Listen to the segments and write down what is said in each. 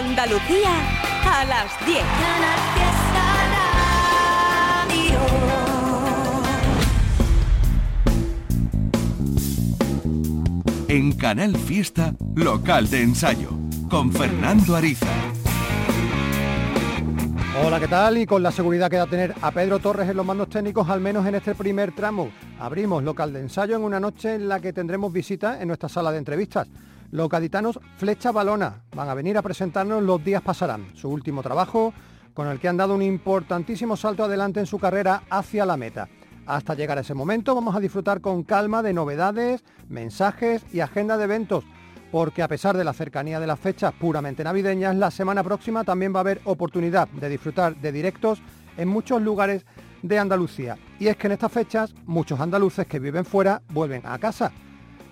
Andalucía a las 10. En Canal Fiesta, local de ensayo, con Fernando Ariza. Hola, ¿qué tal? Y con la seguridad que da tener a Pedro Torres en los mandos técnicos, al menos en este primer tramo, abrimos local de ensayo en una noche en la que tendremos visita en nuestra sala de entrevistas. Los gaditanos Flecha Balona van a venir a presentarnos Los días pasarán, su último trabajo con el que han dado un importantísimo salto adelante en su carrera hacia la meta. Hasta llegar a ese momento vamos a disfrutar con calma de novedades, mensajes y agenda de eventos, porque a pesar de la cercanía de las fechas puramente navideñas, la semana próxima también va a haber oportunidad de disfrutar de directos en muchos lugares de Andalucía. Y es que en estas fechas muchos andaluces que viven fuera vuelven a casa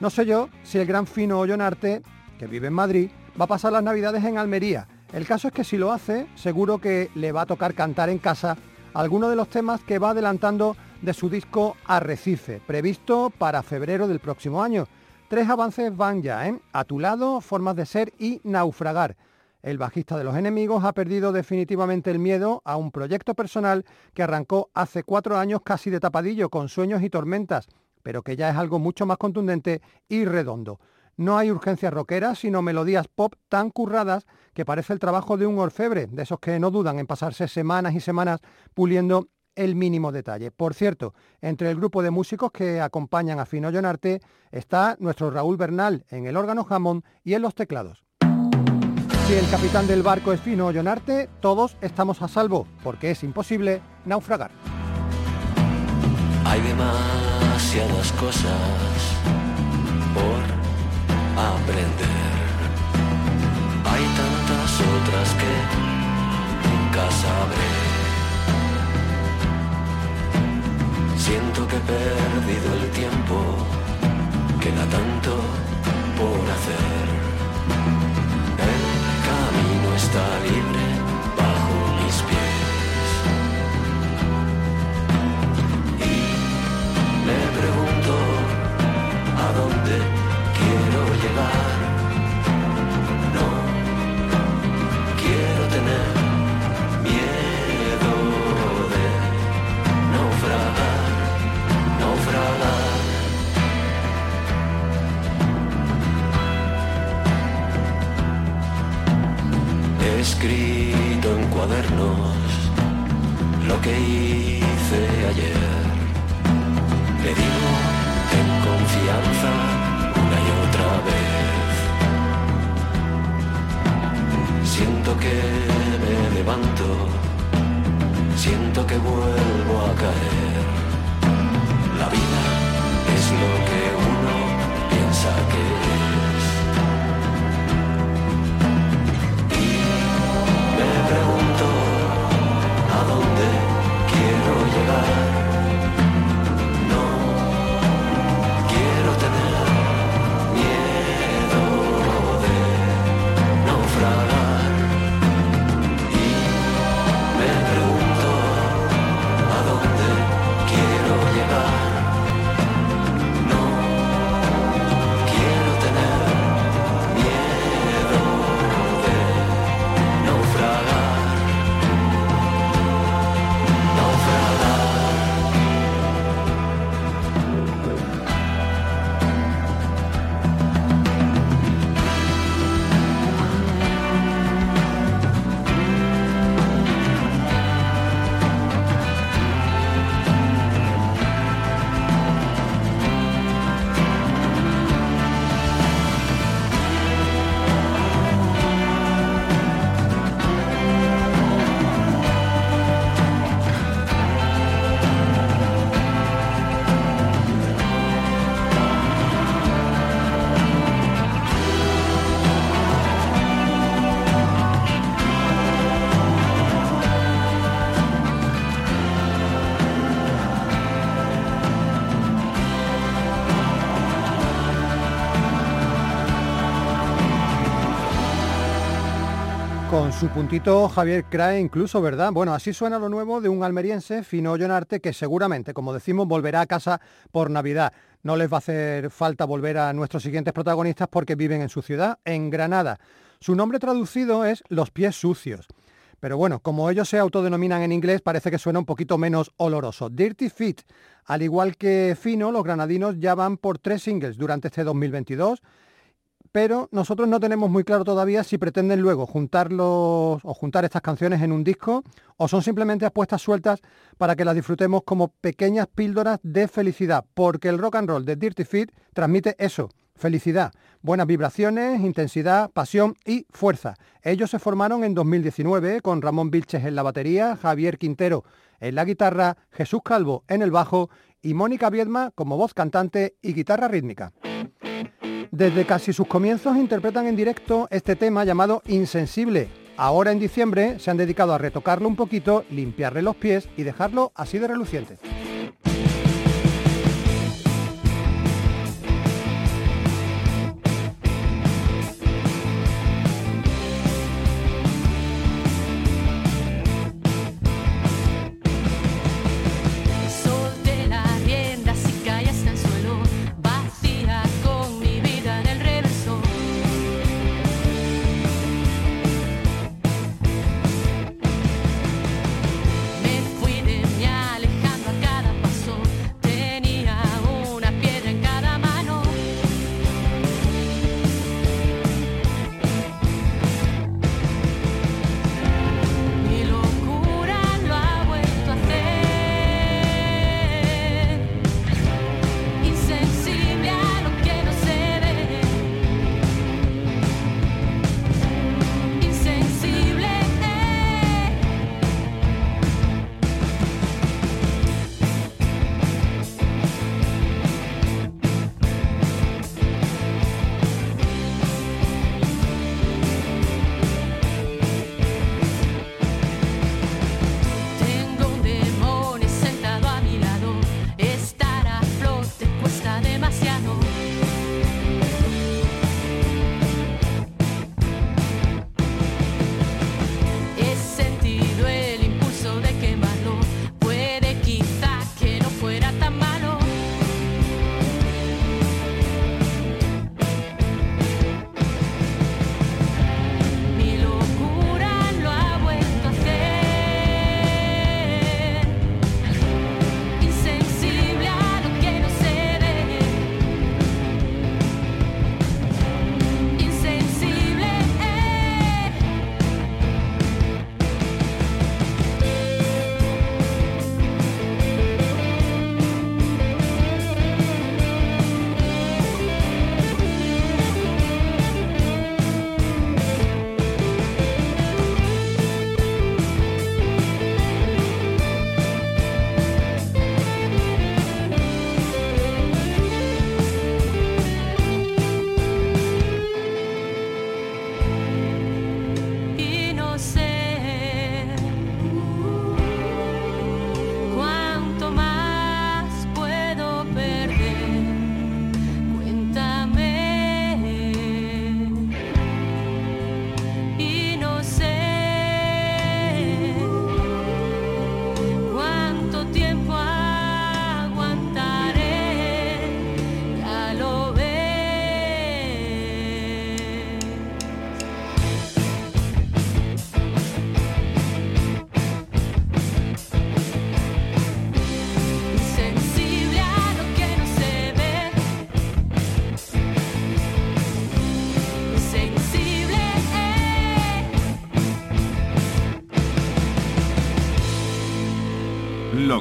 no sé yo si el gran Fino Ollonarte, que vive en Madrid, va a pasar las navidades en Almería. El caso es que si lo hace, seguro que le va a tocar cantar en casa algunos de los temas que va adelantando de su disco Arrecife, previsto para febrero del próximo año. Tres avances van ya, ¿eh? A tu lado, Formas de Ser y Naufragar. El bajista de los enemigos ha perdido definitivamente el miedo a un proyecto personal que arrancó hace cuatro años casi de tapadillo, con sueños y tormentas, pero que ya es algo mucho más contundente y redondo. No hay urgencias rockeras, sino melodías pop tan curradas que parece el trabajo de un orfebre, de esos que no dudan en pasarse semanas y semanas puliendo el mínimo detalle. Por cierto, entre el grupo de músicos que acompañan a Fino Llonarte está nuestro Raúl Bernal en el órgano jamón y en los teclados. Si el capitán del barco es Fino Llonarte, todos estamos a salvo, porque es imposible naufragar. Hay demasiadas cosas por aprender. Hay tantas otras que nunca sabré. Siento que he perdido el tiempo, queda tanto por hacer. El camino está libre escrito en cuadernos lo que hice ayer. Le digo en confianza una y otra vez. Siento que me levanto, siento que vuelvo a caer. La vida es lo que uno piensa que es. chorar. Su puntito Javier Crae incluso, ¿verdad? Bueno, así suena lo nuevo de un almeriense, Fino Llonarte, que seguramente, como decimos, volverá a casa por Navidad. No les va a hacer falta volver a nuestros siguientes protagonistas porque viven en su ciudad, en Granada. Su nombre traducido es Los pies sucios. Pero bueno, como ellos se autodenominan en inglés, parece que suena un poquito menos oloroso. Dirty Feet. Al igual que Fino, los granadinos ya van por tres singles durante este 2022 pero nosotros no tenemos muy claro todavía si pretenden luego juntarlos o juntar estas canciones en un disco o son simplemente apuestas sueltas para que las disfrutemos como pequeñas píldoras de felicidad, porque el rock and roll de Dirty Feet transmite eso, felicidad, buenas vibraciones, intensidad, pasión y fuerza. Ellos se formaron en 2019 con Ramón Vilches en la batería, Javier Quintero en la guitarra, Jesús Calvo en el bajo y Mónica Viedma como voz cantante y guitarra rítmica. Desde casi sus comienzos interpretan en directo este tema llamado Insensible. Ahora en diciembre se han dedicado a retocarlo un poquito, limpiarle los pies y dejarlo así de reluciente.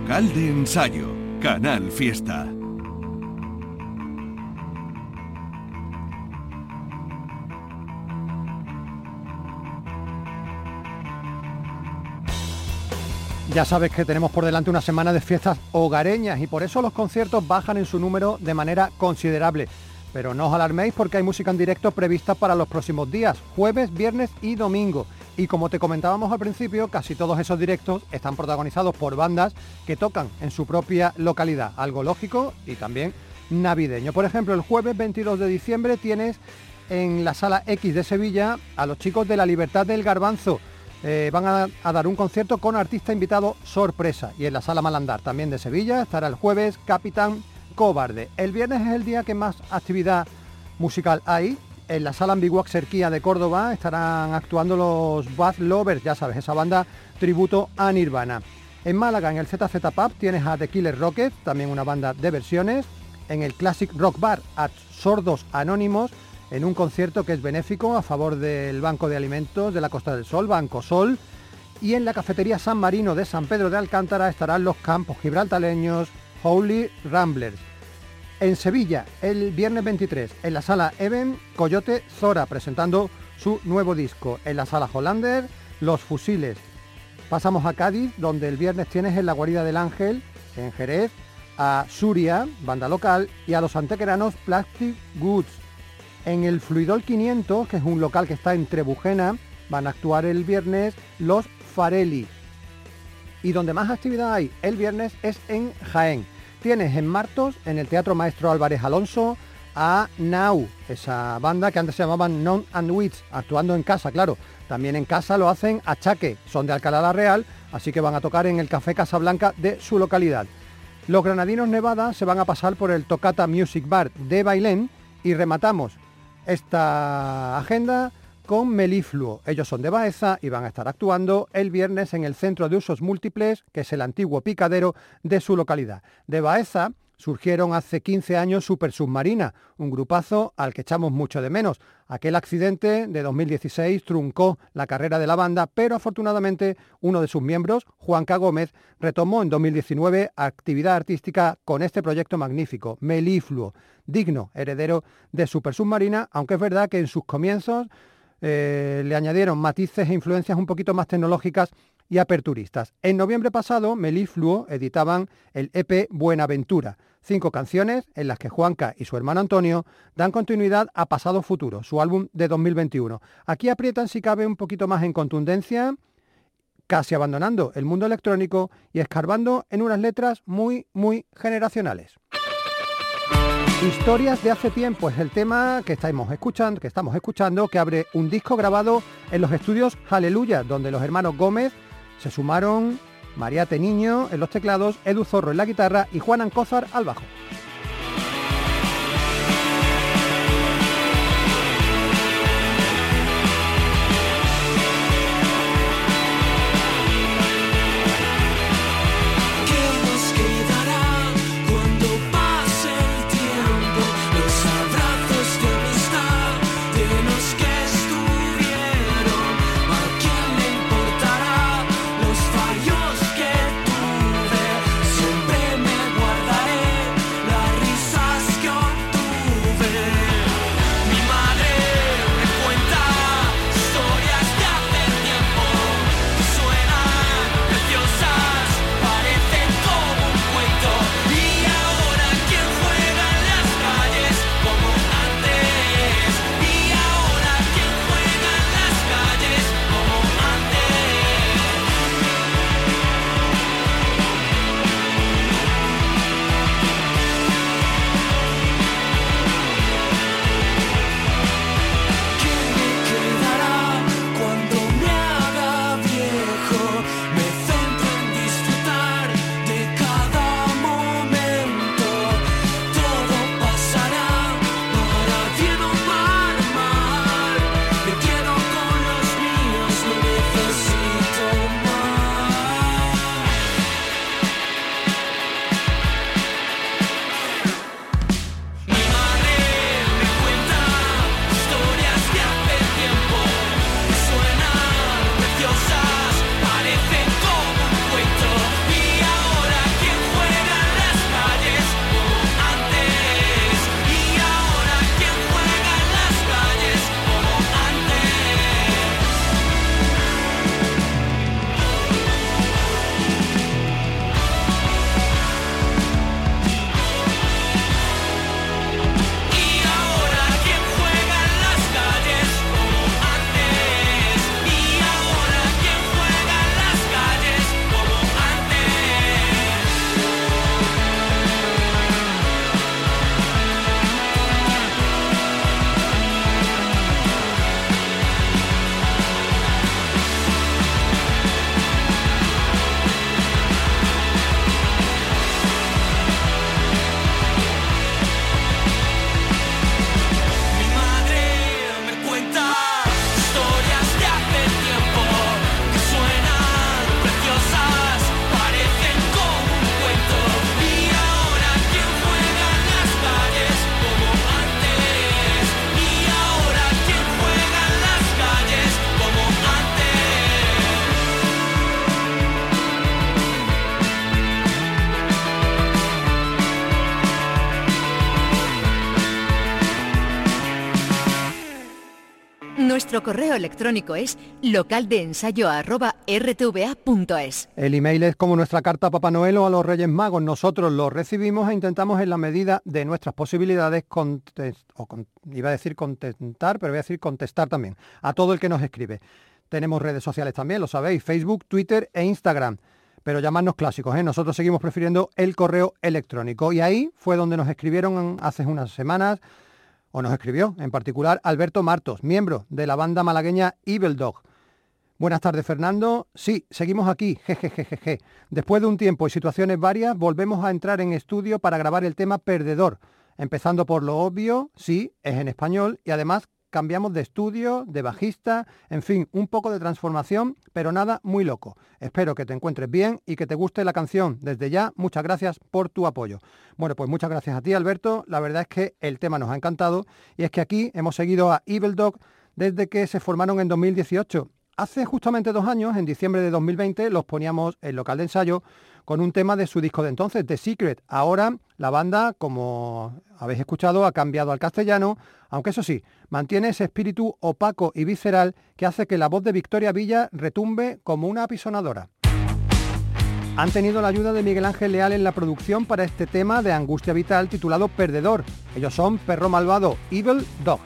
Local de ensayo, Canal Fiesta. Ya sabes que tenemos por delante una semana de fiestas hogareñas y por eso los conciertos bajan en su número de manera considerable. Pero no os alarméis porque hay música en directo prevista para los próximos días, jueves, viernes y domingo. Y como te comentábamos al principio, casi todos esos directos están protagonizados por bandas que tocan en su propia localidad, algo lógico y también navideño. Por ejemplo, el jueves 22 de diciembre tienes en la sala X de Sevilla a los chicos de la Libertad del Garbanzo. Eh, van a, a, dar un concierto con artista invitado sorpresa. Y en la sala Malandar también de Sevilla estará el jueves Capitán Cobarde. El viernes es el día que más actividad musical hay en la sala Ambiguac Serquía de Córdoba estarán actuando los Bad Lovers, ya sabes, esa banda tributo a Nirvana. En Málaga, en el ZZ Pub, tienes a The Killer Rocket, también una banda de versiones. En el Classic Rock Bar, a Sordos Anónimos, en un concierto que es benéfico a favor del Banco de Alimentos de la Costa del Sol, Banco Sol. Y en la cafetería San Marino de San Pedro de Alcántara estarán los campos gibraltaleños Holy Ramblers. En Sevilla, el viernes 23, en la sala Even, Coyote Zora presentando su nuevo disco. En la sala Hollander, Los Fusiles. Pasamos a Cádiz, donde el viernes tienes en la Guarida del Ángel, en Jerez, a Suria, banda local, y a los antequeranos Plastic Goods. En el Fluidol 500, que es un local que está en Trebujena, van a actuar el viernes los Farelli. Y donde más actividad hay el viernes es en Jaén. Tienes en Martos, en el Teatro Maestro Álvarez Alonso, a Now, esa banda que antes se llamaban Non and Wits, actuando en casa, claro. También en casa lo hacen a Chaque, son de Alcalá la Real, así que van a tocar en el Café Casablanca de su localidad. Los granadinos Nevada se van a pasar por el Tocata Music Bar de Bailén y rematamos esta agenda con Melifluo. Ellos son de Baeza y van a estar actuando el viernes en el Centro de Usos Múltiples, que es el antiguo picadero de su localidad. De Baeza surgieron hace 15 años Super Submarina, un grupazo al que echamos mucho de menos. Aquel accidente de 2016 truncó la carrera de la banda, pero afortunadamente uno de sus miembros, Juanca Gómez, retomó en 2019 actividad artística con este proyecto magnífico, Melifluo, digno heredero de Super Submarina, aunque es verdad que en sus comienzos eh, le añadieron matices e influencias un poquito más tecnológicas y aperturistas. En noviembre pasado, Melifluo editaban el EP Buenaventura, cinco canciones en las que Juanca y su hermano Antonio dan continuidad a Pasado Futuro, su álbum de 2021. Aquí aprietan si cabe un poquito más en contundencia, casi abandonando el mundo electrónico y escarbando en unas letras muy, muy generacionales. Historias de hace tiempo es el tema que estamos escuchando, que estamos escuchando, que abre un disco grabado en los estudios Aleluya, donde los hermanos Gómez se sumaron Mariate Niño en los teclados, Edu Zorro en la guitarra y Juan Ancózar al bajo. Nuestro correo electrónico es localdeensayo.rtva.es. El email es como nuestra carta a Papá Noel o a los Reyes Magos. Nosotros lo recibimos e intentamos en la medida de nuestras posibilidades, o iba a decir contentar, pero voy a decir contestar también, a todo el que nos escribe. Tenemos redes sociales también, lo sabéis, Facebook, Twitter e Instagram. Pero llamarnos clásicos, ¿eh? nosotros seguimos prefiriendo el correo electrónico. Y ahí fue donde nos escribieron hace unas semanas o nos escribió, en particular Alberto Martos, miembro de la banda malagueña Evil Dog. Buenas tardes, Fernando. Sí, seguimos aquí, jejejeje. Después de un tiempo y situaciones varias, volvemos a entrar en estudio para grabar el tema Perdedor. Empezando por lo obvio, sí, es en español y además cambiamos de estudio, de bajista, en fin, un poco de transformación, pero nada muy loco. Espero que te encuentres bien y que te guste la canción. Desde ya, muchas gracias por tu apoyo. Bueno, pues muchas gracias a ti, Alberto. La verdad es que el tema nos ha encantado y es que aquí hemos seguido a Evil Dog desde que se formaron en 2018. Hace justamente dos años, en diciembre de 2020, los poníamos en local de ensayo con un tema de su disco de entonces, The Secret. Ahora la banda, como habéis escuchado, ha cambiado al castellano, aunque eso sí, mantiene ese espíritu opaco y visceral que hace que la voz de Victoria Villa retumbe como una apisonadora. Han tenido la ayuda de Miguel Ángel Leal en la producción para este tema de angustia vital titulado Perdedor. Ellos son Perro Malvado, Evil Dog.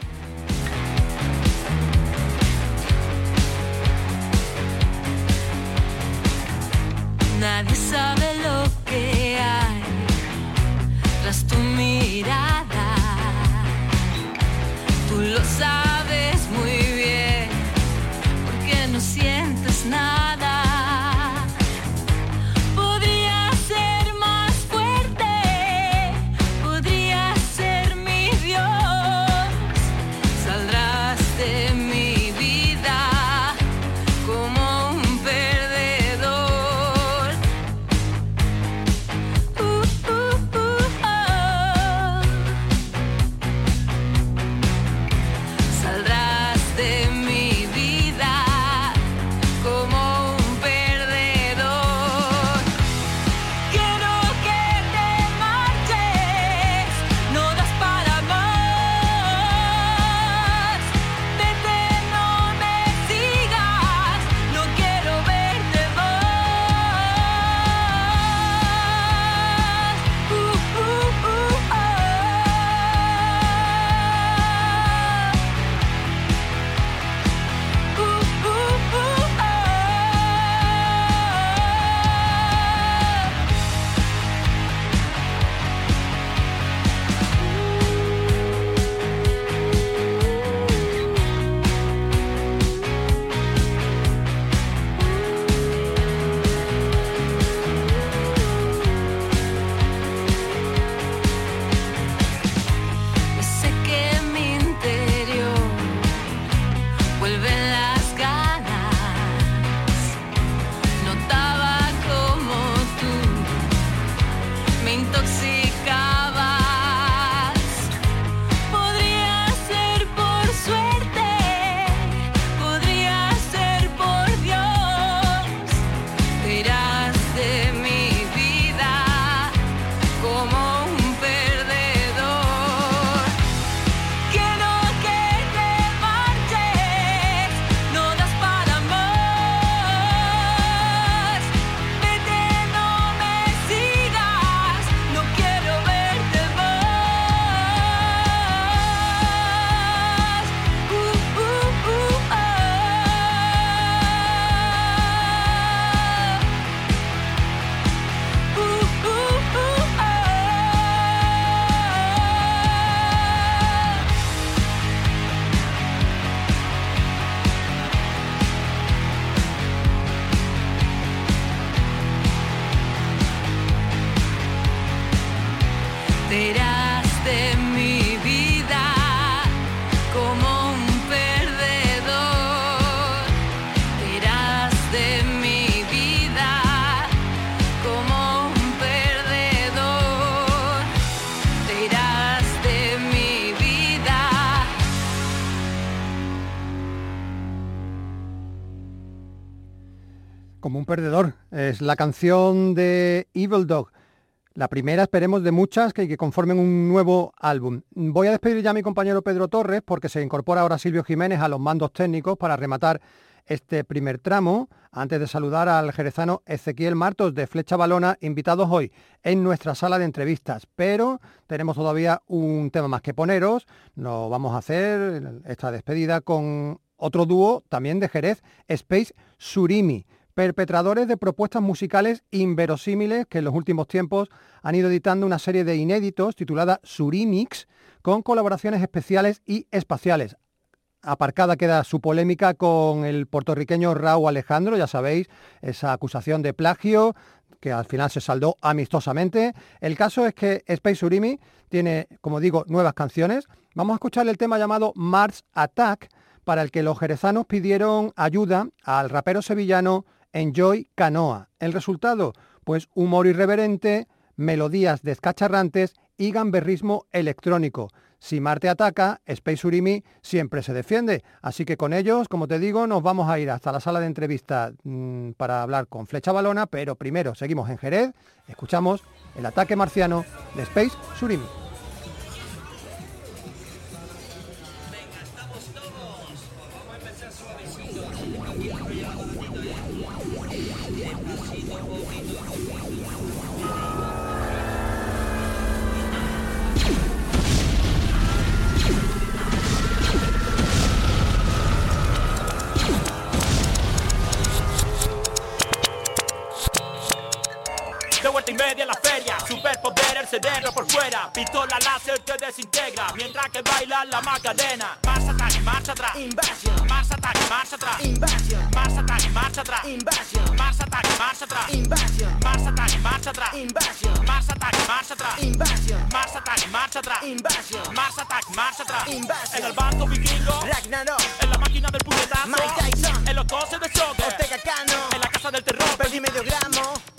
Mirada. La canción de Evil Dog. La primera, esperemos, de muchas que, que conformen un nuevo álbum. Voy a despedir ya a mi compañero Pedro Torres porque se incorpora ahora Silvio Jiménez a los mandos técnicos para rematar este primer tramo, antes de saludar al jerezano Ezequiel Martos de Flecha Balona, invitados hoy en nuestra sala de entrevistas. Pero tenemos todavía un tema más que poneros. Nos vamos a hacer esta despedida con otro dúo también de Jerez, Space Surimi perpetradores de propuestas musicales inverosímiles que en los últimos tiempos han ido editando una serie de inéditos titulada Surimix con colaboraciones especiales y espaciales. Aparcada queda su polémica con el puertorriqueño Raúl Alejandro, ya sabéis, esa acusación de plagio que al final se saldó amistosamente. El caso es que Space Surimi tiene, como digo, nuevas canciones. Vamos a escuchar el tema llamado Mars Attack, para el que los jerezanos pidieron ayuda al rapero sevillano Enjoy Canoa. El resultado, pues humor irreverente, melodías descacharrantes y gamberrismo electrónico. Si Marte ataca, Space Urimi siempre se defiende. Así que con ellos, como te digo, nos vamos a ir hasta la sala de entrevista mm, para hablar con Flecha Balona, pero primero seguimos en Jerez, escuchamos el ataque marciano de Space Surimi. Cerebro por fuera. Pistola láser te desintegra. Mientras que baila la macarena. Marcha atrás, marcha atrás. Invasion. Marcha atrás, marcha atrás. Invasion. Marcha atrás, marcha atrás. Invasion. Marcha atrás, marcha atrás. Invasion. Marcha atrás, marcha atrás. Invasion. Marcha atrás, marcha atrás. Invasion. Marcha atrás, marcha atrás. Invasion. Marcha atrás, marcha atrás. Invasion. En el bando vikingo. Ragnarok. En la máquina del puñetazo. Mike Tyson. En los coches de choque. Ortega Cano. En la casa del terror. Perdí medio gramo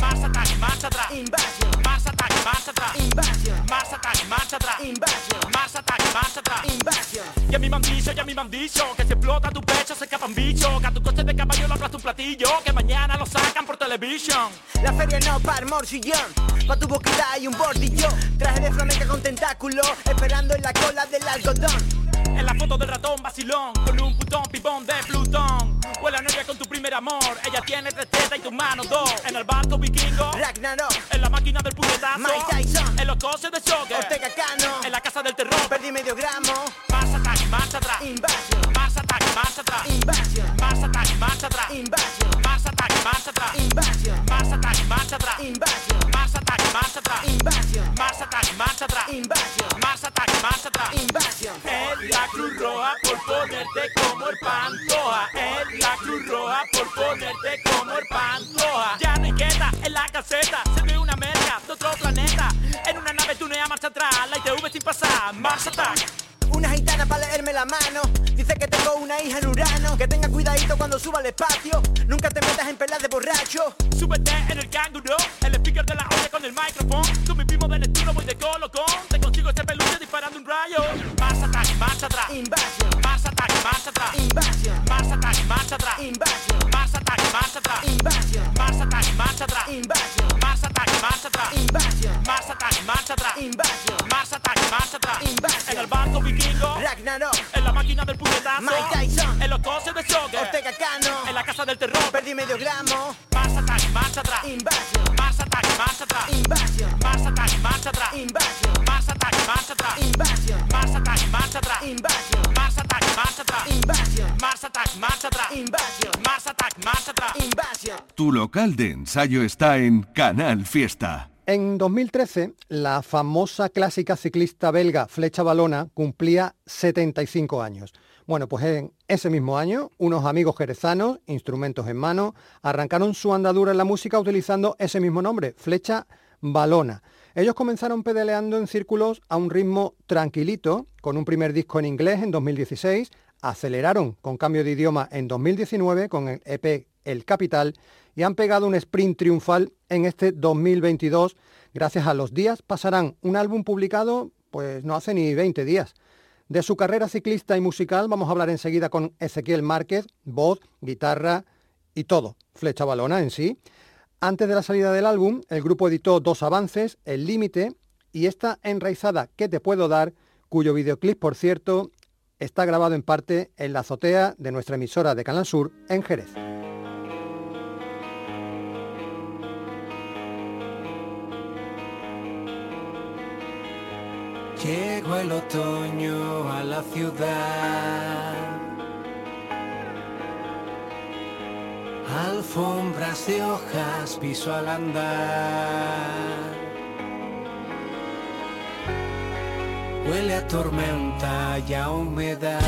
Marcha atrás, Invasion Marcha atrás, marcha atrás. Invasion Marcha atrás, marcha atrás. Invasion Marcha atrás, marcha atrás. Invasion Y a mi mandillo, y a mi mandillo Que si explota tu pecho se escapa un bicho. Que a tu coche de caballo lo aplasta un platillo Que mañana lo sacan por televisión. La feria no para morcillón Pa' tu boquita hay un bordillo Traje de flamenca con tentáculo Esperando en la cola del algodón. En la foto del ratón vacilón Con un putón pibón de Plutón amor. Ella tiene tres tetas y tu mano dos. En el barco vikingo. Ragnarok. En la máquina del puñetazo. Mike Tyson. En los coches de choque Ortega Cano. En la casa del terror. Perdí medio gramo. Marcha atrás, marcha atrás. Invasion Marcha atrás, marcha atrás. Invasion Marcha atrás, marcha atrás. Invasion Marcha atrás, marcha atrás. Invasion Marcha atrás, marcha atrás. Invasion Marcha atrás, marcha atrás. Invasion Marcha atrás, marcha atrás. Marcha atrás, marcha atrás. Invasion Es la Cruz Roja por ponerte como el Pantoja. La Cruz Roja por ponerte como el Pantoja. Ya no hay quieta en la caseta. Se ve una merca de otro planeta. En una nave tunea marcha atrás. La ITV sin pasar. Marcha atrás. Una gitana para leerme la mano Dice que tengo una hija en Urano Que tenga cuidadito cuando suba al espacio Nunca te metas en pelas de borracho Súbete en el canguro El speaker de la olla con el micrófono Con mi primo de Neptuno voy de colocón disparando un rayo Marcha atrás, marcha atrás Invasion Marcha atrás, marcha atrás Invasion Marcha atrás, marcha atrás Invasion Marcha atrás, marcha atrás Invasion Marcha atrás, marcha atrás Invasion Marcha atrás, marcha atrás Invasion Marcha atrás, marcha atrás Invasion Marcha atrás, marcha atrás Invasion En el barco vikingo Ragnarok En la máquina del puñetazo Mike Tyson En los coches de choque Ortega Cano En la casa del terror Perdí medio gramo Marcha atrás, marcha atrás Invasion Marcha atrás, marcha atrás Marcha atrás, Invasion atrás, marcha atrás Invasion Tu local de ensayo está en Canal Fiesta. En 2013, la famosa clásica ciclista belga Flecha Balona cumplía 75 años. Bueno, pues en ese mismo año, unos amigos jerezanos, instrumentos en mano, arrancaron su andadura en la música utilizando ese mismo nombre, Flecha Balona. Ellos comenzaron pedaleando en círculos a un ritmo tranquilito, con un primer disco en inglés en 2016, aceleraron con cambio de idioma en 2019 con el EP El Capital y han pegado un sprint triunfal en este 2022. Gracias a los días pasarán un álbum publicado pues no hace ni 20 días. De su carrera ciclista y musical vamos a hablar enseguida con Ezequiel Márquez, voz, guitarra y todo, flecha balona en sí. Antes de la salida del álbum, el grupo editó dos avances, El Límite y esta enraizada que te puedo dar, cuyo videoclip, por cierto, está grabado en parte en la azotea de nuestra emisora de Canal Sur en Jerez. Llegó el otoño a la ciudad. Alfombras de hojas piso al andar. Huele a tormenta y a humedad.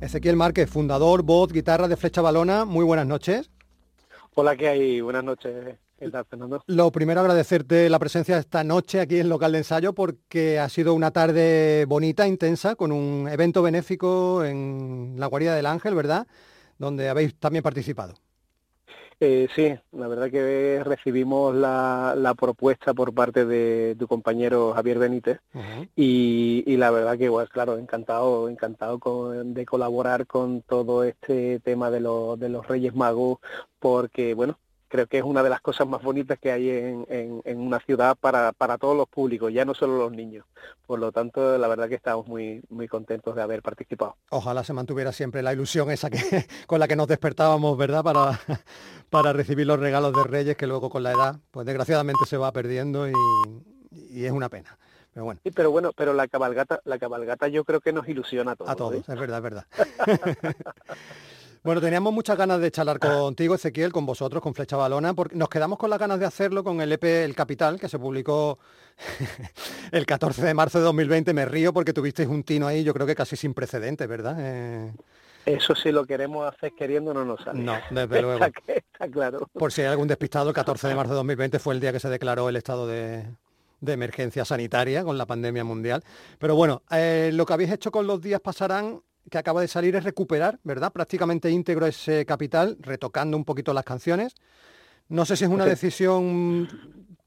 Ezequiel Márquez, fundador, voz, guitarra de Flecha Balona, muy buenas noches. Hola, ¿qué hay? Buenas noches. ¿Qué tal, Fernando? Lo primero, agradecerte la presencia esta noche aquí en el local de ensayo porque ha sido una tarde bonita, intensa, con un evento benéfico en la Guarida del Ángel, ¿verdad? Donde habéis también participado. Eh, sí, la verdad que recibimos la, la propuesta por parte de tu compañero Javier Benítez y, y la verdad que, pues claro, encantado, encantado con- de colaborar con todo este tema de los Reyes Magos porque, bueno, creo que es una de las cosas más bonitas que hay en, en, en una ciudad para, para todos los públicos, ya no solo los niños. Por lo tanto, la verdad que estamos muy, muy contentos de haber participado. Ojalá se mantuviera siempre la ilusión esa que con la que nos despertábamos, ¿verdad? Para, para recibir los regalos de Reyes que luego con la edad, pues desgraciadamente se va perdiendo y, y es una pena. Pero bueno, Sí, pero bueno, pero la cabalgata, la cabalgata yo creo que nos ilusiona a todos. a todos, ¿eh? es verdad, es verdad. Bueno, teníamos muchas ganas de charlar contigo, Ezequiel, con vosotros, con Flecha Balona, porque nos quedamos con las ganas de hacerlo con el EP El Capital, que se publicó el 14 de marzo de 2020. Me río porque tuvisteis un tino ahí, yo creo que casi sin precedentes, ¿verdad? Eh, Eso si lo queremos hacer queriendo no nos sale. No, desde luego. Está, está claro. Por si hay algún despistado, el 14 de marzo de 2020 fue el día que se declaró el estado de, de emergencia sanitaria con la pandemia mundial. Pero bueno, eh, lo que habéis hecho con los días pasarán que acaba de salir es recuperar, ¿verdad? Prácticamente íntegro ese capital, retocando un poquito las canciones. No sé si es una decisión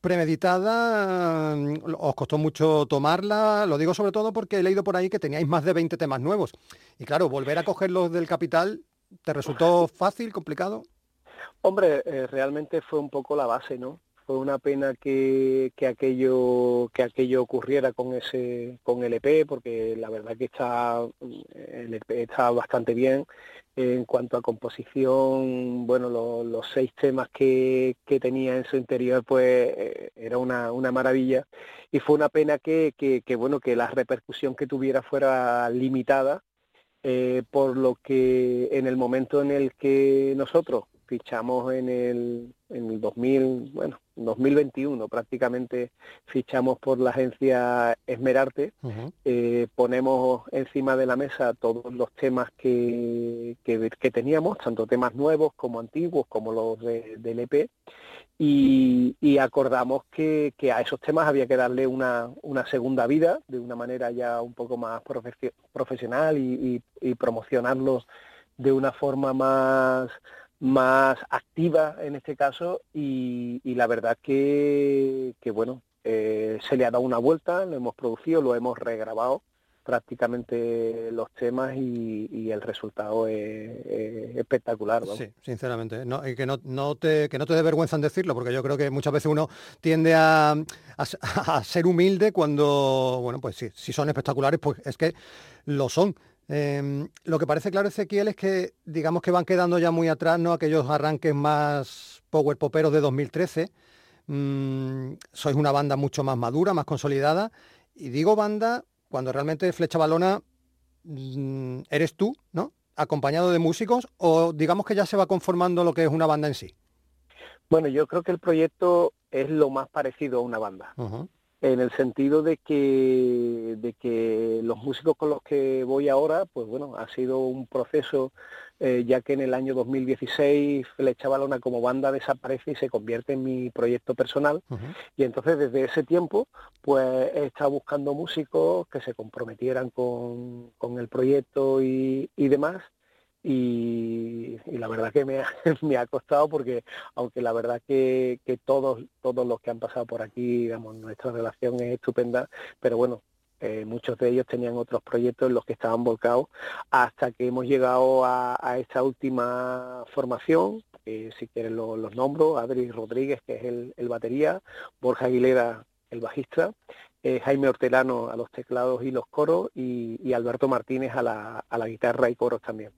premeditada, os costó mucho tomarla, lo digo sobre todo porque he leído por ahí que teníais más de 20 temas nuevos. Y claro, volver a cogerlos del capital, ¿te resultó fácil, complicado? Hombre, eh, realmente fue un poco la base, ¿no? Fue una pena que, que, aquello que aquello ocurriera con ese con el EP porque la verdad que está el EP está bastante bien. En cuanto a composición bueno lo, los seis temas que, que, tenía en su interior pues eh, era una, una, maravilla. Y fue una pena que, que, que, bueno que la repercusión que tuviera fuera limitada eh, por lo que en el momento en el que nosotros fichamos en el, en el 2000, bueno, 2021 prácticamente fichamos por la agencia Esmerarte, uh -huh. eh, ponemos encima de la mesa todos los temas que, que, que, teníamos, tanto temas nuevos como antiguos, como los de, del EP, y, y acordamos que, que, a esos temas había que darle una, una, segunda vida de una manera ya un poco más profesional y, y, y promocionarlos de una forma más más activa en este caso y, la verdad que, bueno, eh, se le ha dado una vuelta, lo hemos producido, lo hemos regrabado prácticamente los temas y, el resultado es, es espectacular. Sí, sinceramente. No, y que no, no te, que no te dé vergüenza en decirlo, porque yo creo que muchas veces uno tiende a, a, a ser humilde cuando, bueno, pues sí, si son espectaculares, pues es que lo son. Eh, lo que parece claro, Ezequiel, es que digamos que van quedando ya muy atrás ¿no? aquellos arranques más power poperos de 2013. Mm, sois una banda mucho más madura, más consolidada. Y digo banda cuando realmente Flecha Balona mm, eres tú, ¿no? Acompañado de músicos, o digamos que ya se va conformando lo que es una banda en sí. Bueno, yo creo que el proyecto es lo más parecido a una banda. Uh -huh en el sentido de que, de que los músicos con los que voy ahora, pues bueno, ha sido un proceso, eh, ya que en el año 2016 Flecha Balona como banda desaparece y se convierte en mi proyecto personal. Uh -huh. Y entonces desde ese tiempo, pues he estado buscando músicos que se comprometieran con, con el proyecto y, y demás y, la verdad que me ha, costado porque aunque la verdad que, todos todos los que han pasado por aquí digamos nuestra relación es estupenda pero bueno eh, muchos de ellos tenían otros proyectos en los que estaban volcados hasta que hemos llegado a, esta última formación eh, si quieren lo, los nombro Adri Rodríguez que es el, el batería Borja Aguilera el bajista eh, Jaime Hortelano a los teclados y los coros y, y Alberto Martínez a la, a la guitarra y coros también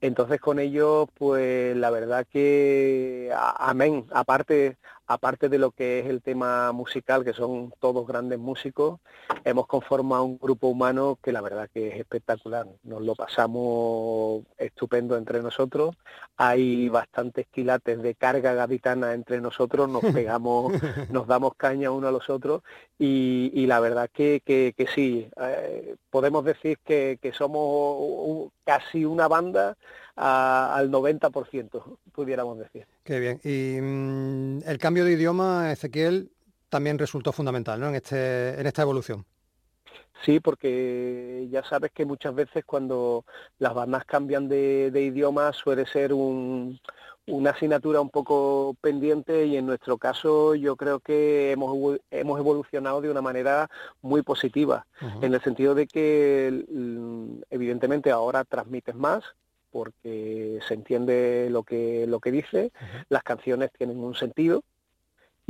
entonces con ellos, pues la verdad que amén, aparte, aparte de lo que es el tema musical, que son todos grandes músicos, hemos conformado un grupo humano que la verdad que es espectacular. Nos lo pasamos estupendo entre nosotros. Hay bastantes quilates de carga gaditana entre nosotros, nos pegamos, nos damos caña uno a los otros y, y la verdad que, que, que sí, eh, podemos decir que, que somos un, casi una banda a, al 90%, pudiéramos decir. Qué bien. Y mmm, el cambio de idioma, Ezequiel, también resultó fundamental ¿no? en, este, en esta evolución. Sí, porque ya sabes que muchas veces cuando las bandas cambian de, de idioma suele ser un, una asignatura un poco pendiente y en nuestro caso yo creo que hemos, hemos evolucionado de una manera muy positiva, uh -huh. en el sentido de que evidentemente ahora transmites más, porque se entiende lo que lo que dice, uh -huh. las canciones tienen un sentido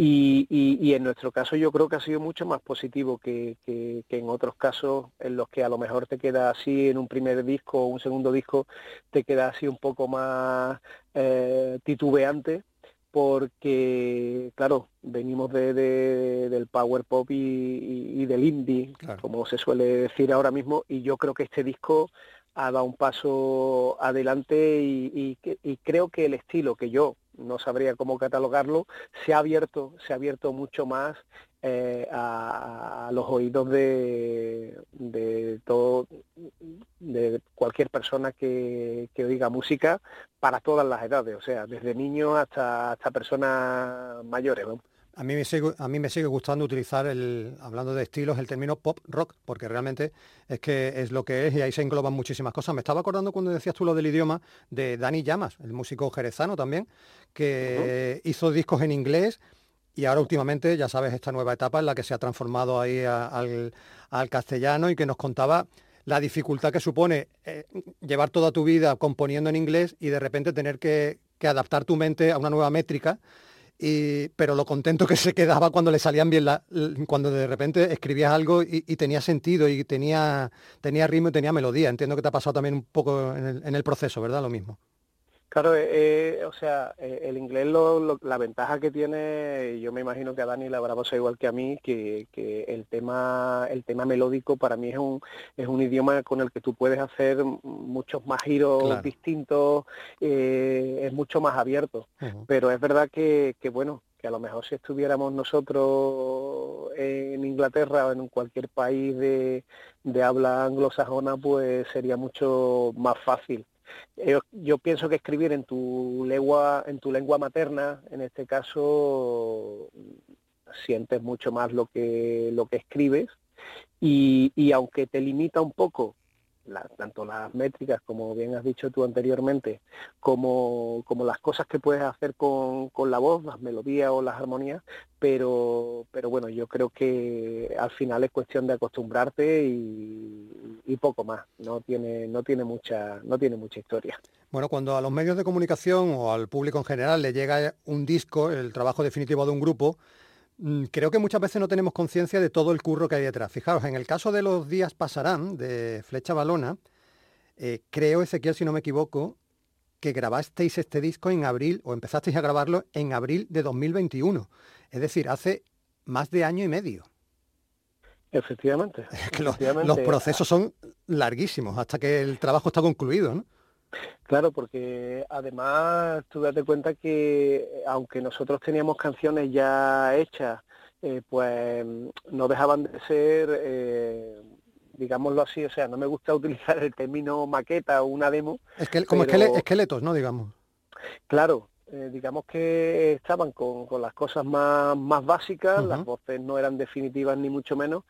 y, y, y, en nuestro caso yo creo que ha sido mucho más positivo que, que, que, en otros casos en los que a lo mejor te queda así en un primer disco o un segundo disco, te queda así un poco más eh, titubeante porque, claro, venimos de, de, del power pop y, del indie, claro. como se suele decir ahora mismo, y yo creo que este disco ha dado un paso adelante y, creo que el estilo que yo no sabría cómo catalogarlo se ha abierto se ha abierto mucho más eh, a, los oídos de, de todo de cualquier persona que, que, oiga música para todas las edades o sea desde niños hasta hasta personas mayores a mí, me sigue, a mí me sigue gustando utilizar, el, hablando de estilos, el término pop rock, porque realmente es que es lo que es y ahí se engloban muchísimas cosas. Me estaba acordando cuando decías tú lo del idioma de Dani Llamas, el músico jerezano también, que hizo discos en inglés y ahora últimamente, ya sabes, esta nueva etapa en la que se ha transformado ahí al, castellano y que nos contaba la dificultad que supone eh, llevar toda tu vida componiendo en inglés y de repente tener que, que adaptar tu mente a una nueva métrica pero lo contento que se quedaba cuando le salían bien, la, cuando de repente escribías algo y, tenía sentido y tenía, tenía ritmo y tenía melodía. Entiendo que te ha pasado también un poco en el proceso, ¿verdad? Lo mismo. Claro, eh, eh, o sea, eh, el inglés, la ventaja que tiene, yo me imagino que a Dani le habrá pasado igual que a mí, que, el tema el tema melódico para mí es un es un idioma con el que tú puedes hacer muchos más giros distintos, es mucho más abierto. Pero es verdad que, que, bueno, que a lo mejor si estuviéramos nosotros en Inglaterra o en cualquier país de, de habla anglosajona, pues sería mucho más fácil yo, pienso que escribir en tu lengua, en tu lengua materna, en este caso, sientes mucho más lo que, lo que escribes. Y, y aunque te limita un poco tanto las métricas, como bien has dicho tú anteriormente, como, como las cosas que puedes hacer con, con, la voz, las melodías o las armonías, pero, pero bueno, yo creo que al final es cuestión de acostumbrarte y, y poco más, no tiene, no, tiene mucha, no tiene mucha historia. Bueno, cuando a los medios de comunicación o al público en general le llega un disco, el trabajo definitivo de un grupo, creo que muchas veces no tenemos conciencia de todo el curro que hay detrás. Fijaros, en el caso de los días pasarán, de Flecha Balona, eh, creo, Ezequiel, si no me equivoco, que grabasteis este disco en abril, o empezasteis a grabarlo en abril de 2021. Es decir, hace más de año y medio. Efectivamente. los, procesos son larguísimos hasta que el trabajo está concluido, ¿no? Claro, porque además tú date cuenta que aunque nosotros teníamos canciones ya hechas, eh, pues no dejaban de ser, eh, digámoslo así, o sea, no me gusta utilizar el término maqueta o una demo. Es que, como esqueletos, ¿no? Digamos. Claro, eh, digamos que estaban con, las cosas más, más básicas, las voces no eran definitivas ni mucho menos,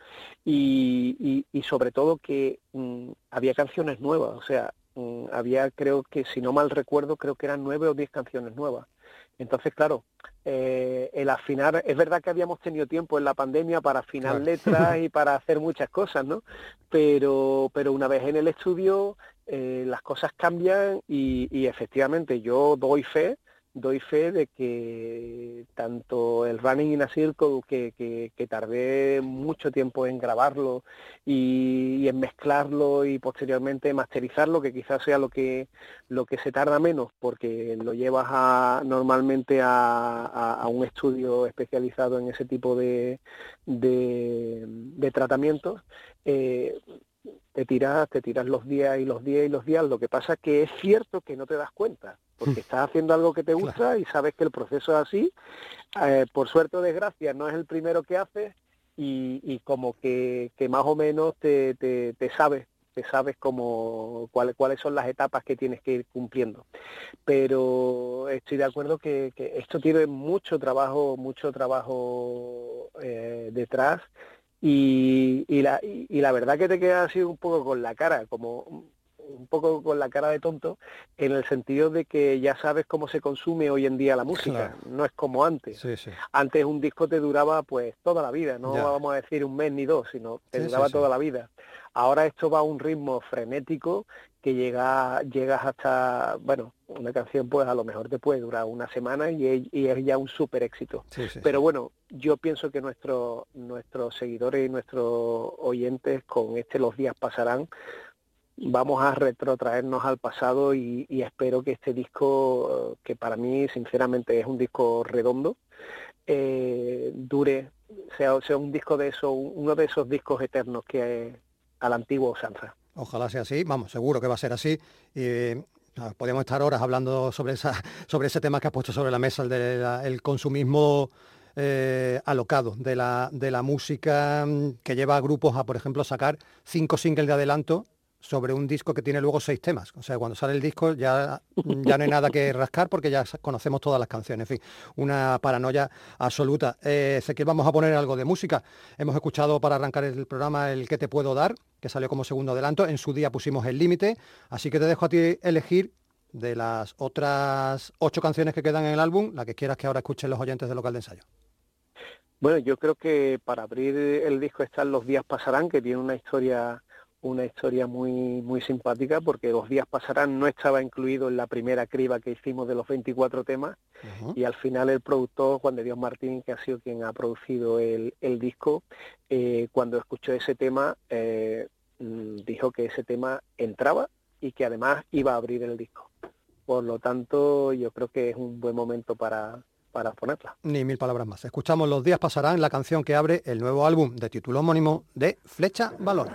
y, y, sobre todo que mm, había canciones nuevas, o sea, había, creo que, si no mal recuerdo, creo que eran nueve o diez canciones nuevas. Entonces, claro, eh, el afinar, es verdad que habíamos tenido tiempo en la pandemia para afinar letras y para hacer muchas cosas, ¿no? Pero, pero una vez en el estudio, eh, las cosas cambian y, y efectivamente yo doy fe doy fe de que tanto el Running in a Circle, que, que, tardé mucho tiempo en grabarlo y, en mezclarlo y posteriormente masterizarlo, que quizás sea lo que, lo que se tarda menos, porque lo llevas a, normalmente a, un estudio especializado en ese tipo de, de, tratamientos. Eh, te tiras, te tiras los días y los días y los días. Lo que pasa es que es cierto que no te das cuenta, porque hmm. estás haciendo algo que te gusta y sabes que el proceso es así. Eh, por suerte o desgracia, no es el primero que haces y, como que, más o menos te, te, te sabes te sabes como cuáles cuáles son las etapas que tienes que ir cumpliendo. Pero estoy de acuerdo que, esto tiene mucho trabajo, mucho trabajo eh, detrás y, y, la, y, la verdad que te quedas así un poco con la cara, como un poco con la cara de tonto, en el sentido de que ya sabes cómo se consume hoy en día la música, no es como antes. Antes un disco te duraba pues toda la vida, no vamos a decir un mes ni dos, sino te duraba toda la vida. Ahora esto va a un ritmo frenético que llega, llegas hasta, bueno, una canción pues a lo mejor te puede durar una semana y es, ya un súper éxito. Pero bueno, yo pienso que nuestros nuestros seguidores y nuestros oyentes con este Los días pasarán, vamos a retrotraernos al pasado y, espero que este disco, que para mí sinceramente es un disco redondo, eh, dure, sea, sea un disco de eso, uno de esos discos eternos que a la antigua usanza. Ojalá sea así, vamos, seguro que va a ser así. Y podemos estar horas hablando sobre, esa, sobre ese tema que has puesto sobre la mesa, el consumismo eh, alocado de la, de la música mm, que lleva a grupos a, por ejemplo, sacar cinco singles de adelanto sobre un disco que tiene luego seis temas. O sea, cuando sale el disco ya, ya no hay nada que rascar porque ya conocemos todas las canciones. En fin, una paranoia absoluta. Eh, que vamos a poner algo de música. Hemos escuchado para arrancar el programa el que te puedo dar, que salió como segundo adelanto. En su día pusimos el límite. Así que te dejo a ti elegir de las otras ocho canciones que quedan en el álbum, la que quieras que ahora escuchen los oyentes de local de ensayo. Bueno, yo creo que para abrir el disco están Los días pasarán, que tiene una historia una historia muy muy simpática porque Los días pasarán no estaba incluido en la primera criba que hicimos de los 24 temas y al final el productor Juan de Dios Martín, que ha sido quien ha producido el, disco, eh, cuando escuchó ese tema eh, dijo que ese tema entraba y que además iba a abrir el disco. Por lo tanto, yo creo que es un buen momento para, para ponerla. Ni mil palabras más. Escuchamos Los días pasarán, la canción que abre el nuevo álbum de título homónimo de Flecha Balón.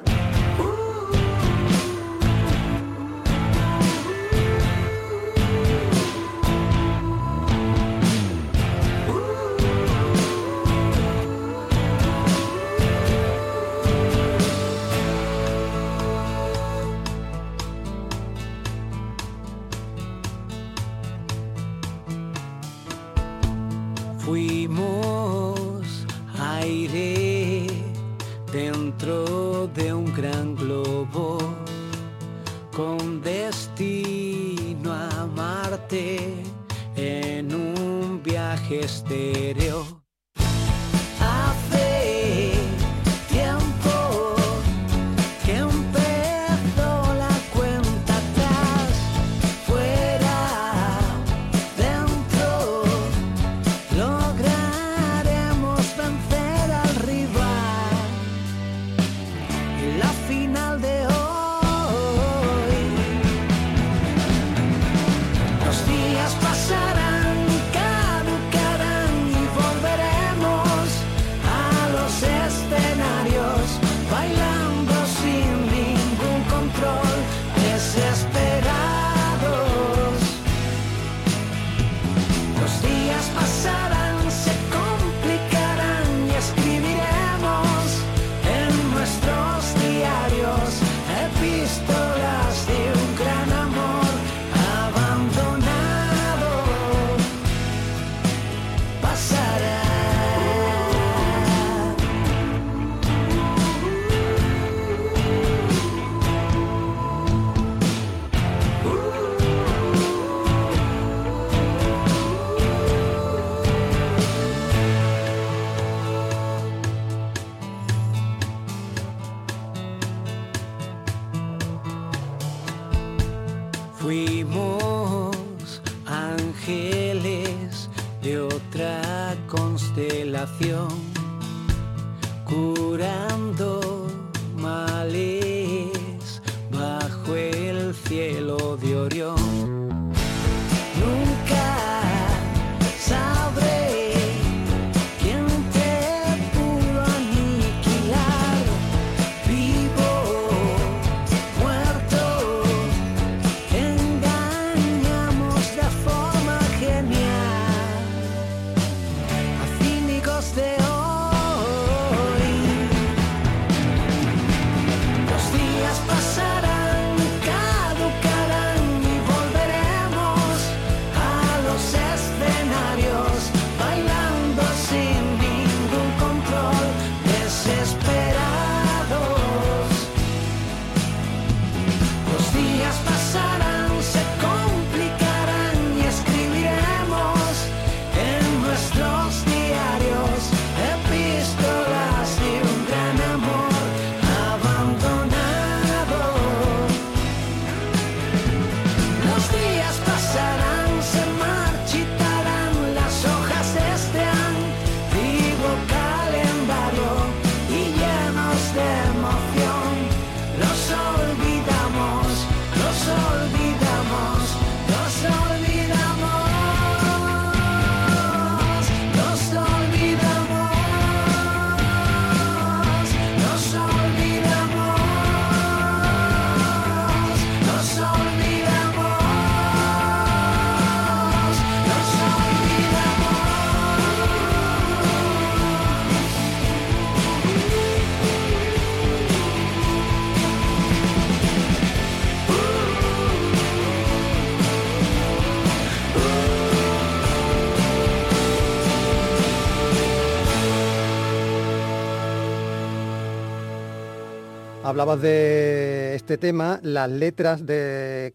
Hablabas de este tema, las letras de,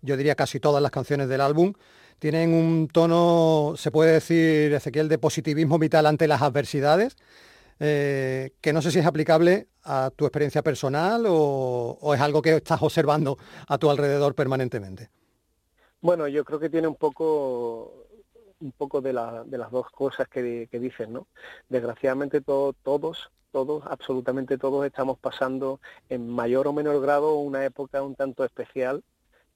yo diría casi todas las canciones del álbum, tienen un tono, se puede decir, Ezequiel, de positivismo vital ante las adversidades, eh, que no sé si es aplicable a tu experiencia personal o, es algo que estás observando a tu alrededor permanentemente. Bueno, yo creo que tiene un poco un poco de, la, de las dos cosas que, que dices, ¿no? Desgraciadamente todo, todos todos, absolutamente todos, estamos pasando en mayor o menor grado una época un tanto especial,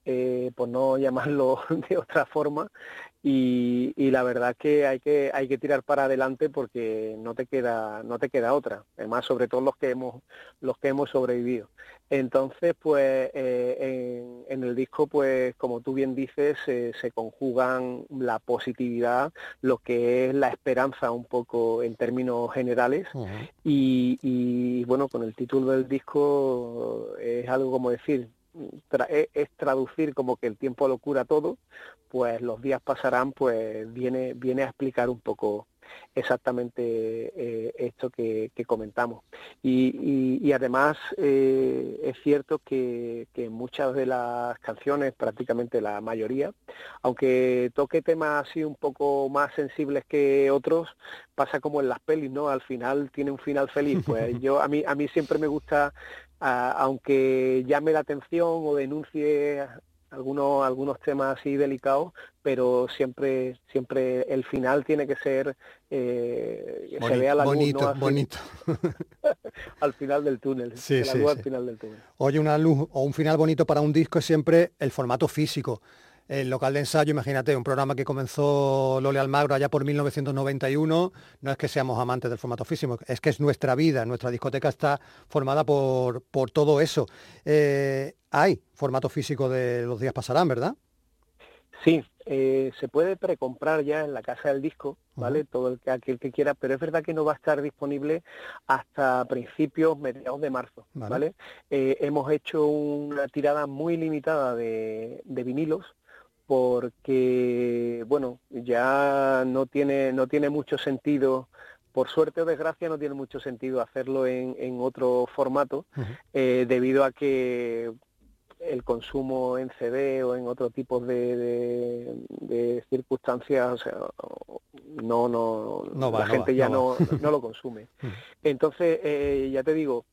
eh, por no llamarlo de otra forma, y, la verdad que hay que hay que tirar para adelante porque no te queda no te queda otra. Además sobre todo los que hemos los que hemos sobrevivido. Entonces pues eh, en, el disco pues como tú bien dices se conjugan la positividad lo que es la esperanza un poco en términos generales. Y, y bueno con el título del disco es algo como decir e, es traducir como que el tiempo lo cura todo, pues los días pasarán, pues viene, viene a explicar un poco exactamente eh, esto que, comentamos. Y, además eh, es cierto que, muchas de las canciones, prácticamente la mayoría, aunque toque temas así un poco más sensibles que otros, pasa como en las pelis, ¿no? Al final tiene un final feliz. Pues yo a mí a mí siempre me gusta aunque llame la atención o denuncie algunos algunos temas así delicados pero siempre siempre el final tiene que ser eh, se vea la bonito, luz bonito. Al final del túnel sí, sí, al final del túnel. Oye una luz o un final bonito para un disco es siempre el formato físico el local de ensayo, imagínate, un programa que comenzó Lole Almagro allá por 1991, no es que seamos amantes del formato físico, es que es nuestra vida, nuestra discoteca está formada por, por todo eso. Eh, hay formato físico de Los días pasarán, ¿verdad? Sí, eh, se puede precomprar ya en la casa del disco, ¿vale? Todo el que aquel que quiera, pero es verdad que no va a estar disponible hasta principios, mediados de marzo, ¿vale? Eh, hemos hecho una tirada muy limitada de, de vinilos, porque bueno ya no tiene no tiene mucho sentido por suerte o desgracia no tiene mucho sentido hacerlo en, en otro formato eh, debido a que el consumo en CD o en otro tipo de, de, circunstancias o sea, no no, la gente ya no, no, lo consume. Entonces eh, ya te digo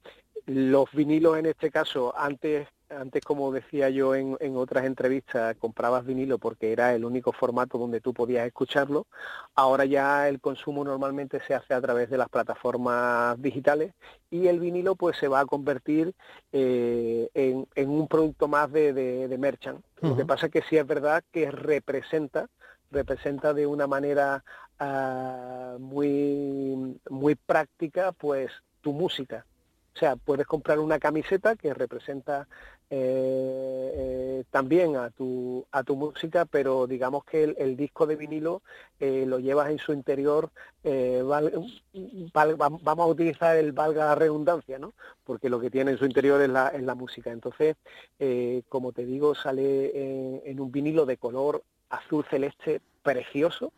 los vinilos en este caso antes antes, como decía yo en, otras entrevistas, comprabas vinilo porque era el único formato donde tú podías escucharlo. Ahora ya el consumo normalmente se hace a través de las plataformas digitales y el vinilo pues se va a convertir eh, en, un producto más de, de, merchant. Lo que pasa es que sí es verdad que representa representa de una manera ah, muy muy práctica pues tu música o sea, puedes comprar una camiseta que representa eh, eh, también a tu, a tu música, pero digamos que el, disco de vinilo eh, lo llevas en su interior, vamos a utilizar el valga la redundancia, ¿no? Porque lo que tiene en su interior es la, es la música. Entonces, como te digo, sale en, un vinilo de color azul celeste precioso.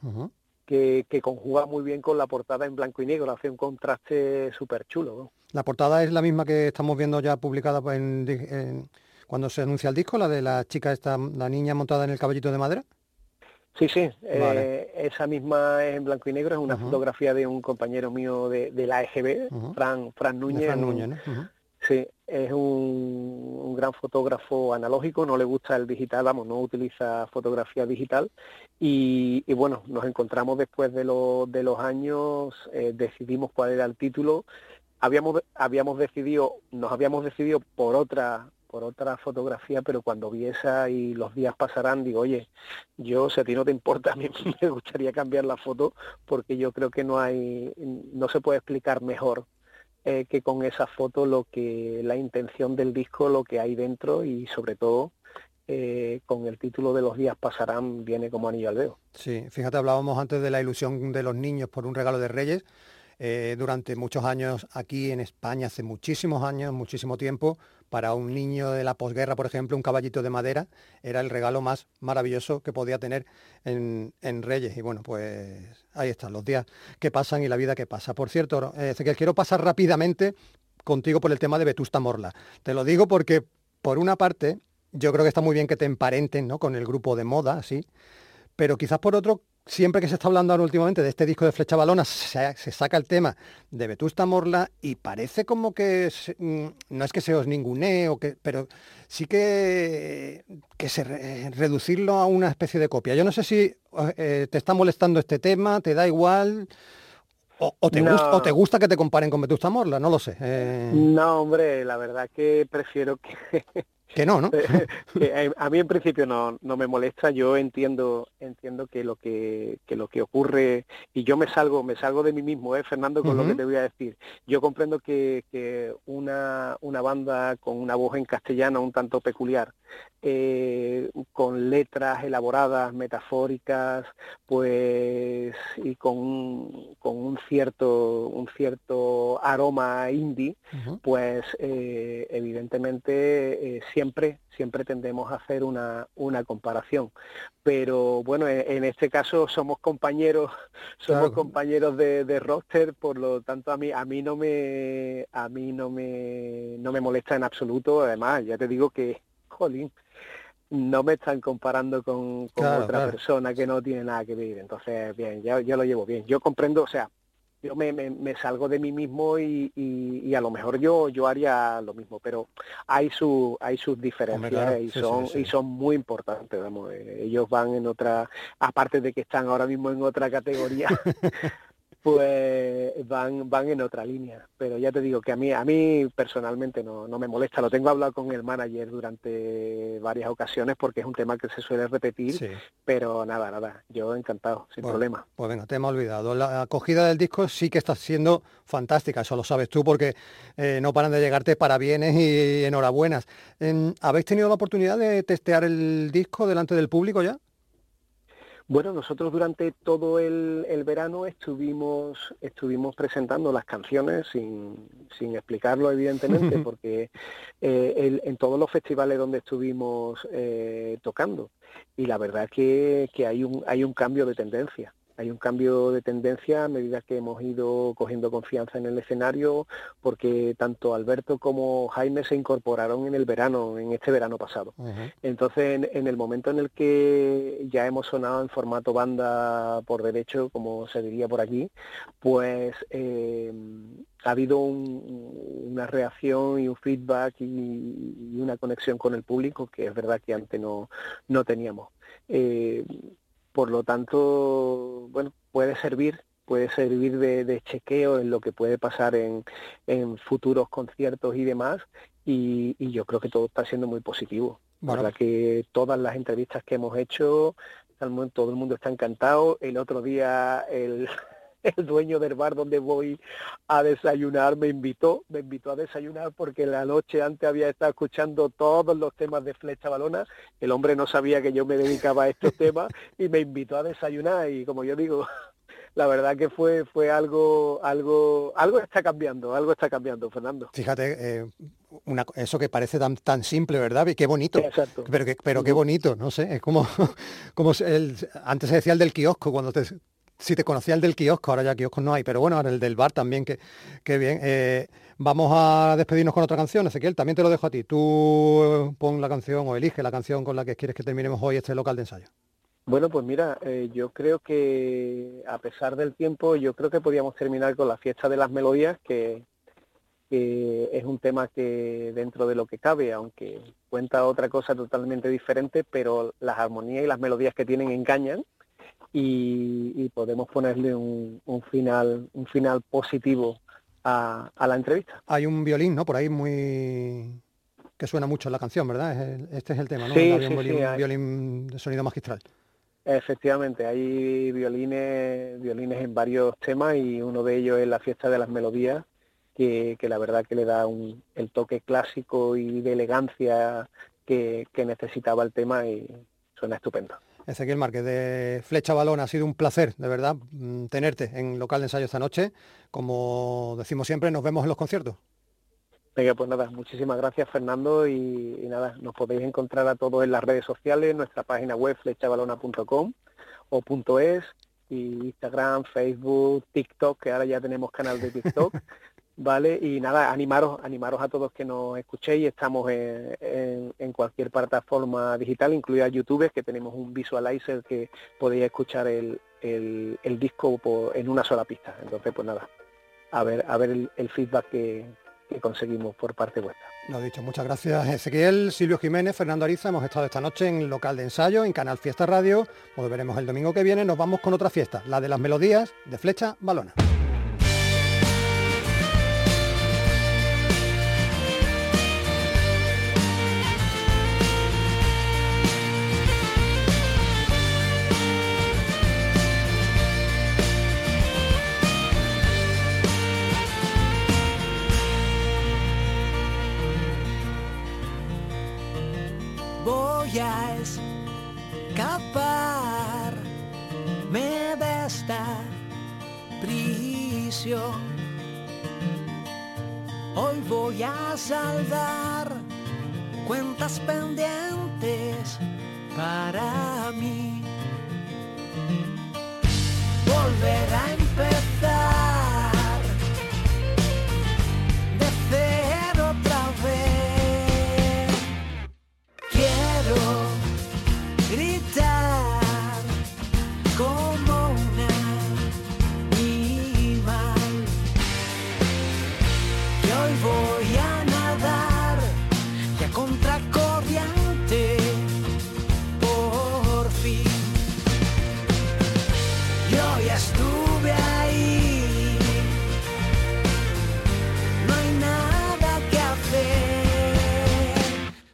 Que, conjuga muy bien con la portada en blanco y negro, hace un contraste súper chulo. La portada es la misma que estamos viendo ya publicada en, cuando se anuncia el disco, la de la chica esta, la niña montada en el caballito de madera. Sí, sí, eh, esa misma es en blanco y negro, es una fotografía de un compañero mío de, la EGB, Fran, Fran Núñez. Sí, es un, gran fotógrafo analógico, no le gusta el digital, vamos, no utiliza fotografía digital y, bueno, nos encontramos después de, de los años, eh, decidimos cuál era el título. Habíamos habíamos decidido nos habíamos decidido por otra por otra fotografía pero cuando vi esa y los días pasarán digo oye yo si a ti no te importa a mí me gustaría cambiar la foto porque yo creo que no hay no se puede explicar mejor eh, que con esa foto lo que la intención del disco lo que hay dentro y sobre todo eh, con el título de los días pasarán viene como anillo al dedo. Sí, fíjate, hablábamos antes de la ilusión de los niños por un regalo de Reyes. Eh, durante muchos años aquí en España, hace muchísimos años, muchísimo tiempo, para un niño de la posguerra, por ejemplo, un caballito de madera era el regalo más maravilloso que podía tener en, Reyes. Y bueno, pues ahí están los días que pasan y la vida que pasa. Por cierto, eh, quiero pasar rápidamente contigo por el tema de Vetusta Morla. Te lo digo porque, por una parte, yo creo que está muy bien que te emparenten ¿no? con el grupo de moda, sí, pero quizás por otro, siempre que se está hablando ahora últimamente de este disco de Flecha Balona, se, saca el tema de Vetusta Morla y parece como que mm, no es que se os ningunee, o que, pero sí que, que se reducirlo a una especie de copia. Yo no sé si eh, te está molestando este tema, te da igual. O, te gusta, o, te gusta, que te comparen con Vetusta Morla, no lo sé. Eh. No, hombre, la verdad que prefiero que, que no, ¿no? Eh, a mí en principio no, no me molesta, yo entiendo entiendo que lo que, que, lo que ocurre y yo me salgo me salgo de mí mismo, ¿eh, Fernando, con lo que te voy a decir. Yo comprendo que, que una, una banda con una voz en castellano un tanto peculiar, eh, con letras elaboradas, metafóricas, pues y con, con un cierto un cierto aroma indie, pues eh, evidentemente siempre siempre tendemos a hacer una, una comparación. Pero bueno, en, este caso somos compañeros, somos compañeros de, de, roster, por lo tanto a mí, a mí no me, a mí no me, no me molesta en absoluto. Además, ya te digo que, jolín, no me están comparando con, otra persona que no tiene nada que ver. Entonces, bien, ya, ya lo llevo bien. Yo comprendo, o sea, yo me, me, salgo de mí mismo y, y, a lo mejor yo yo haría lo mismo pero hay su hay sus diferencias y son y son muy importantes vamos eh, ellos van en otra aparte de que están ahora mismo en otra categoría pues van van en otra línea. Pero ya te digo que a mí a mí personalmente no, no me molesta. Lo tengo hablado con el manager durante varias ocasiones porque es un tema que se suele repetir pero nada nada yo encantado sin problema. pues venga te hemos olvidado. La acogida del disco sí que está siendo fantástica eso lo sabes tú porque eh, no paran de llegarte parabienes y enhorabuenas. Em, habéis tenido la oportunidad de testear el disco delante del público ya bueno, nosotros durante todo el, verano estuvimos, estuvimos presentando las canciones sin, sin explicarlo evidentemente, porque eh, en todos los festivales donde estuvimos eh, tocando. Y la verdad que, que hay, un, hay un cambio de tendencia hay un cambio de tendencia a medida que hemos ido cogiendo confianza en el escenario, porque tanto Alberto como Jaime se incorporaron en el verano, en este verano pasado. Entonces, en, el momento en el que ya hemos sonado en formato banda por derecho, como se diría por aquí, pues eh, ha habido una reacción y un feedback y, una conexión con el público que es verdad que antes no, no teníamos. Eh, por lo tanto, bueno, puede servir puede servir de, chequeo en lo que puede pasar en, futuros conciertos y demás, y, yo creo que todo está siendo muy positivo. Bueno. La que todas las entrevistas que hemos hecho, todo el mundo está encantado. El otro día el, el dueño del bar donde voy a desayunar me invitó, me invitó a desayunar porque la noche antes había estado escuchando todos los temas de Flecha Balona, el hombre no sabía que yo me dedicaba a estos temas y me invitó a desayunar. Y como yo digo, la verdad que fue fue algo algo algo está cambiando algo está cambiando Fernando. Fíjate eh, una, eso que parece tan tan simple verdad y qué bonito. Exacto. pero que, pero qué bonito no sé es como como el, antes se decía el del kiosco cuando te si te conocía el del kiosco, ahora ya kioscos no hay, pero bueno, ahora el del bar también, que, bien. Eh, vamos a despedirnos con otra canción, Ezequiel, también te lo dejo a ti. Tú pon la canción o elige la canción con la que quieres que terminemos hoy este local de ensayo. Bueno, pues mira, eh, yo creo que a pesar del tiempo, yo creo que podríamos terminar con la fiesta de las melodías, que, que es un tema que dentro de lo que cabe, aunque cuenta otra cosa totalmente diferente, pero las armonías y las melodías que tienen engañan y, podemos ponerle un, final un final positivo a, la entrevista. Hay un violín, ¿no? Por ahí muy que suena mucho en la canción, ¿verdad? este es el tema, ¿no? Sí, un, violín, violín de sonido magistral. Efectivamente, hay violines, violines en varios temas y uno de ellos es la fiesta de las melodías, que, la verdad que le da un, el toque clásico y de elegancia que necesitaba el tema y suena estupendo. Ezequiel Márquez de Flecha Balón, ha sido un placer, de verdad, mm, tenerte en local de ensayo esta noche. Como decimos siempre, nos vemos en los conciertos. Venga, pues nada, muchísimas gracias Fernando y, nada, nos podéis encontrar a todos en las redes sociales, nuestra página web flechabalona.com o .es y Instagram, Facebook, TikTok, que ahora ya tenemos canal de TikTok. ¿vale? Y nada, animaros, animaros a todos que nos escuchéis, estamos en, cualquier plataforma digital, incluida YouTube, que tenemos un visualizer que podéis escuchar el, disco en una sola pista. Entonces, pues nada, a ver, a ver el, feedback que, que conseguimos por parte vuestra. Lo dicho, muchas gracias Ezequiel, Silvio Jiménez, Fernando Ariza. Hemos estado esta noche en local de ensayo, en Canal Fiesta Radio. Volveremos el domingo que viene. Nos vamos con otra fiesta, la de las melodías de Flecha Balona. Me de esta prisión. Hoy voy a saldar cuentas pendientes para mí. Volver a